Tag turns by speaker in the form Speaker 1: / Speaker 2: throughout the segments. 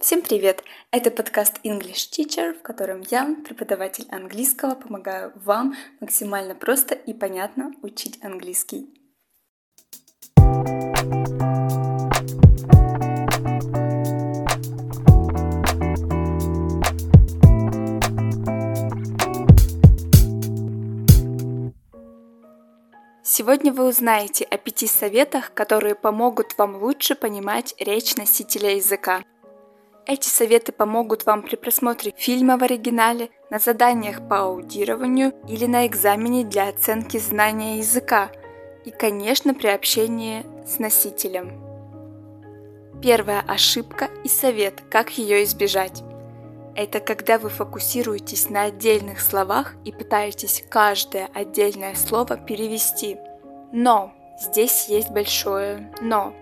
Speaker 1: Всем привет! Это подкаст English Teacher, в котором я, преподаватель английского, помогаю вам максимально просто и понятно учить английский. Сегодня вы узнаете о пяти советах, которые помогут вам лучше понимать речь носителя языка. Эти советы помогут вам при просмотре фильма в оригинале, на заданиях по аудированию или на экзамене для оценки знания языка и, конечно, при общении с носителем. Первая ошибка и совет, как ее избежать. Это когда вы фокусируетесь на отдельных словах и пытаетесь каждое отдельное слово перевести. Но здесь есть большое но.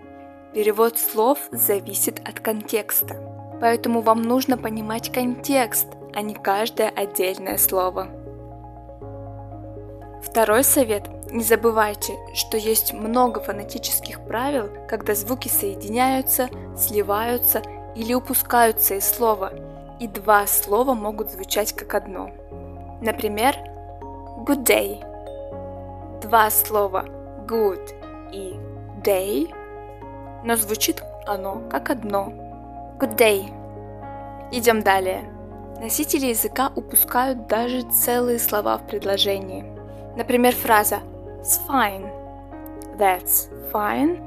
Speaker 1: Перевод слов зависит от контекста. Поэтому вам нужно понимать контекст, а не каждое отдельное слово. Второй совет. Не забывайте, что есть много фонетических правил, когда звуки соединяются, сливаются или упускаются из слова, и два слова могут звучать как одно. Например, good day. Два слова good и day, но звучит оно как одно. Good day. Идем далее. Носители языка упускают даже целые слова в предложении. Например, фраза It's fine. That's fine.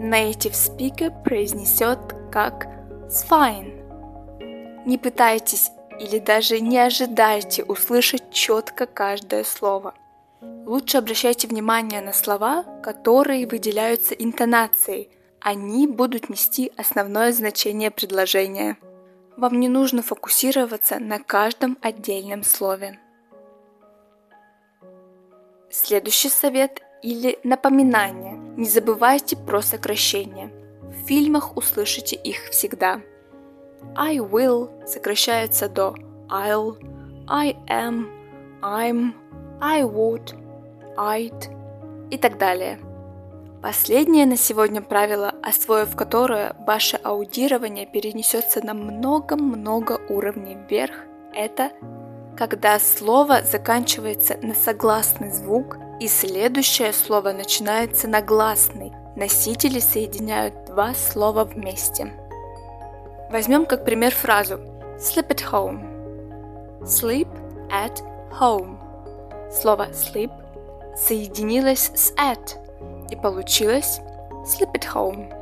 Speaker 1: Native speaker произнесет как It's fine. Не пытайтесь или даже не ожидайте услышать четко каждое слово. Лучше обращайте внимание на слова, которые выделяются интонацией, они будут нести основное значение предложения. Вам не нужно фокусироваться на каждом отдельном слове. Следующий совет или напоминание. Не забывайте про сокращения. В фильмах услышите их всегда. I will сокращается до I'll, I am, I'm, I would, I'd и так далее. Последнее на сегодня правило, освоив которое ваше аудирование перенесется на много-много уровней вверх, это когда слово заканчивается на согласный звук и следующее слово начинается на гласный. Носители соединяют два слова вместе. Возьмем как пример фразу sleep at home. Sleep at home. Слово sleep соединилось с at – и получилось Sleep at Home.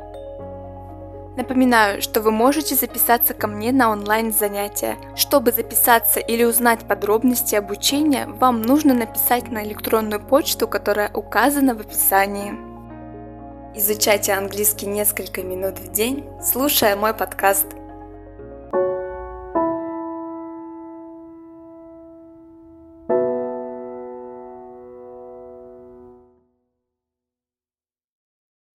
Speaker 1: Напоминаю, что вы можете записаться ко мне на онлайн-занятия. Чтобы записаться или узнать подробности обучения, вам нужно написать на электронную почту, которая указана в описании. Изучайте английский несколько минут в день, слушая мой подкаст –